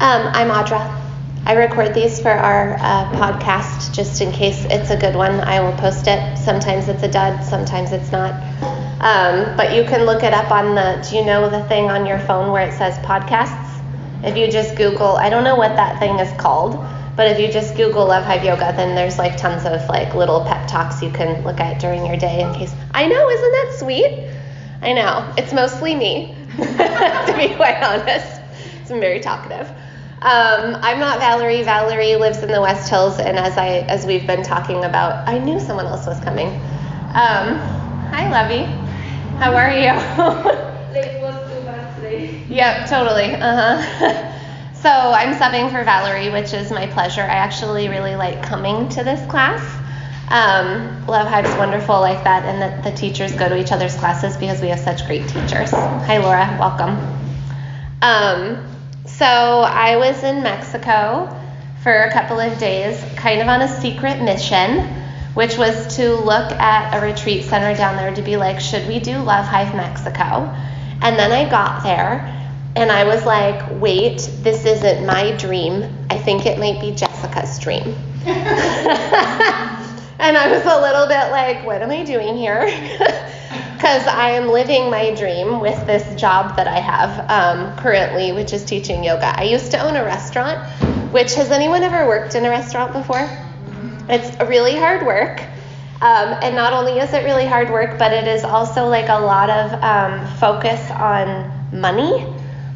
Um, I'm Audra. I record these for our uh, podcast just in case it's a good one. I will post it. Sometimes it's a dud, sometimes it's not. Um, but you can look it up on the, do you know the thing on your phone where it says podcasts? If you just Google, I don't know what that thing is called, but if you just Google Love Hive Yoga, then there's like tons of like little pep talks you can look at during your day in case. I know, isn't that sweet? I know. It's mostly me, to be quite honest. I'm very talkative. Um, I'm not Valerie. Valerie lives in the West Hills, and as I as we've been talking about, I knew someone else was coming. Um, hi, Lovey. How are you? Late was too bad today. Yep, totally. Uh huh. so I'm subbing for Valerie, which is my pleasure. I actually really like coming to this class. Um, Love Hive's wonderful like that, and that the teachers go to each other's classes because we have such great teachers. Hi, Laura. Welcome. Um, so I was in Mexico for a couple of days, kind of on a secret mission, which was to look at a retreat center down there to be like, should we do Love Hive Mexico? And then I got there and I was like, wait, this isn't my dream. I think it might be Jessica's dream. and I was a little bit like, what am I doing here? Because I am living my dream with this job that I have um, currently, which is teaching yoga. I used to own a restaurant, which has anyone ever worked in a restaurant before? It's really hard work. Um, and not only is it really hard work, but it is also like a lot of um, focus on money,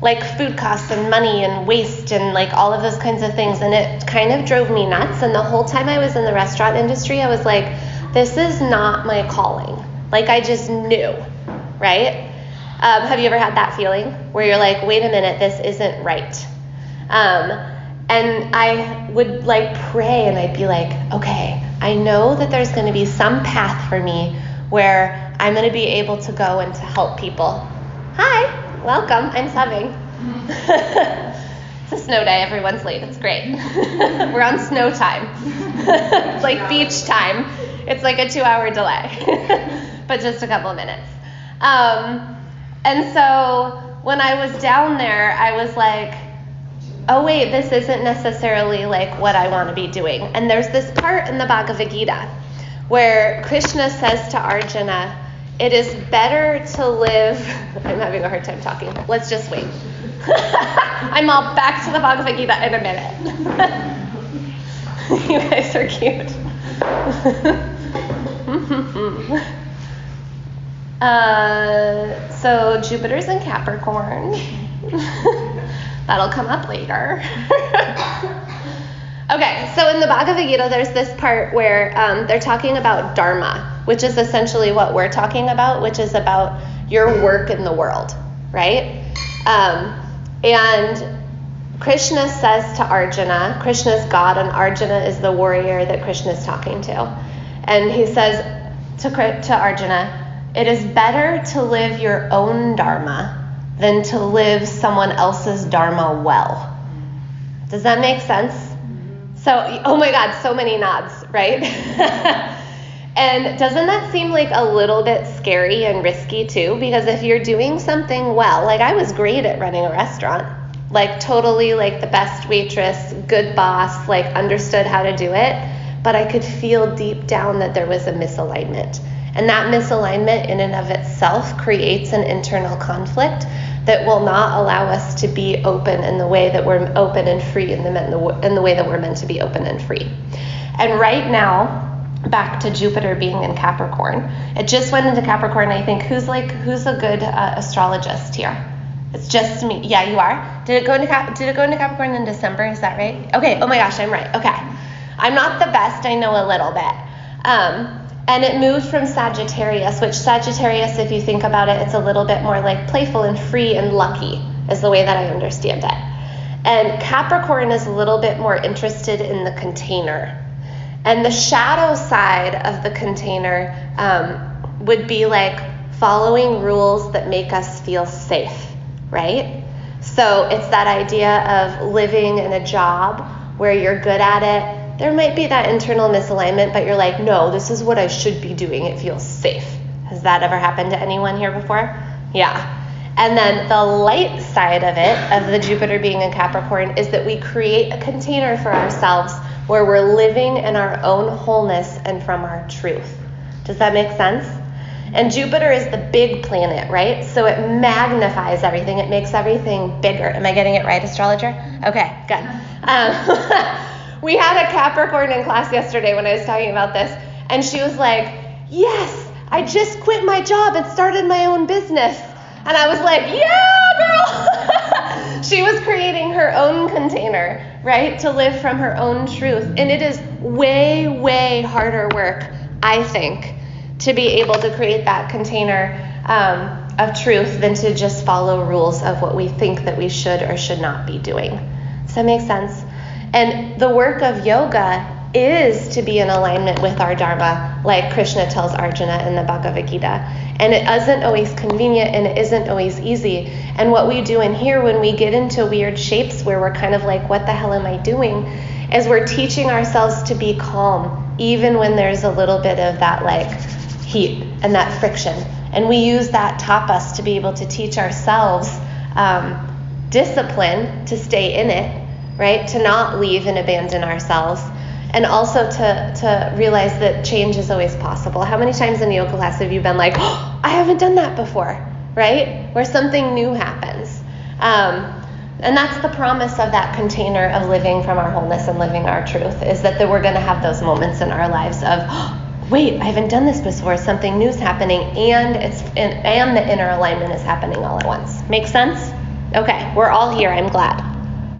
like food costs and money and waste and like all of those kinds of things. And it kind of drove me nuts. And the whole time I was in the restaurant industry, I was like, this is not my calling. Like I just knew, right? Um, have you ever had that feeling where you're like, wait a minute, this isn't right? Um, and I would like pray and I'd be like, okay, I know that there's going to be some path for me where I'm going to be able to go and to help people. Hi, welcome. I'm subbing. it's a snow day. Everyone's late. It's great. We're on snow time. it's like beach time. It's like a two hour delay, but just a couple of minutes. Um, and so when I was down there, I was like, oh wait, this isn't necessarily like what I want to be doing. And there's this part in the Bhagavad Gita where Krishna says to Arjuna, it is better to live. I'm having a hard time talking. Let's just wait. I'm all back to the Bhagavad Gita in a minute. you guys are cute. Uh, so Jupiter's in Capricorn. That'll come up later. okay, so in the Bhagavad Gita, there's this part where um, they're talking about dharma, which is essentially what we're talking about, which is about your work in the world, right? Um, and Krishna says to Arjuna, Krishna is God, and Arjuna is the warrior that Krishna is talking to. And he says to, to Arjuna, It is better to live your own dharma than to live someone else's dharma well. Does that make sense? So, oh my God, so many nods, right? and doesn't that seem like a little bit scary and risky too? Because if you're doing something well, like I was great at running a restaurant, like totally like the best waitress, good boss, like understood how to do it, but I could feel deep down that there was a misalignment. And that misalignment, in and of itself, creates an internal conflict that will not allow us to be open in the way that we're open and free in the, in the, way that we're meant to be open and free. And right now, back to Jupiter being in Capricorn, it just went into Capricorn. I think who's like who's a good uh, astrologist here? It's just me. Yeah, you are. Did it go into Cap- Did it go into Capricorn in December? Is that right? Okay. Oh my gosh, I'm right. Okay. I'm not the best. I know a little bit. Um, and it moved from Sagittarius, which Sagittarius, if you think about it, it's a little bit more like playful and free and lucky, is the way that I understand it. And Capricorn is a little bit more interested in the container. And the shadow side of the container um, would be like following rules that make us feel safe, right? So it's that idea of living in a job where you're good at it, there might be that internal misalignment, but you're like, no, this is what I should be doing. It feels safe. Has that ever happened to anyone here before? Yeah. And then the light side of it, of the Jupiter being in Capricorn, is that we create a container for ourselves where we're living in our own wholeness and from our truth. Does that make sense? And Jupiter is the big planet, right? So it magnifies everything, it makes everything bigger. Am I getting it right, astrologer? Okay, good. Um, we had a Capricorn in class yesterday when I was talking about this, and she was like, Yes, I just quit my job and started my own business. And I was like, Yeah, girl! she was creating her own container, right, to live from her own truth. And it is way, way harder work, I think to be able to create that container um, of truth than to just follow rules of what we think that we should or should not be doing. Does that make sense? And the work of yoga is to be in alignment with our Dharma, like Krishna tells Arjuna in the Bhagavad Gita. And it isn't always convenient and it isn't always easy. And what we do in here when we get into weird shapes where we're kind of like, what the hell am I doing? is we're teaching ourselves to be calm, even when there's a little bit of that like heat and that friction. And we use that tapas to be able to teach ourselves um, discipline to stay in it, right? To not leave and abandon ourselves. And also to, to realize that change is always possible. How many times in yoga class have you been like, oh, I haven't done that before, right? Where something new happens. Um, and that's the promise of that container of living from our wholeness and living our truth is that, that we're going to have those moments in our lives of, oh, wait, I haven't done this before. Something new is happening, and it's and, and the inner alignment is happening all at once. Make sense? Okay, we're all here. I'm glad.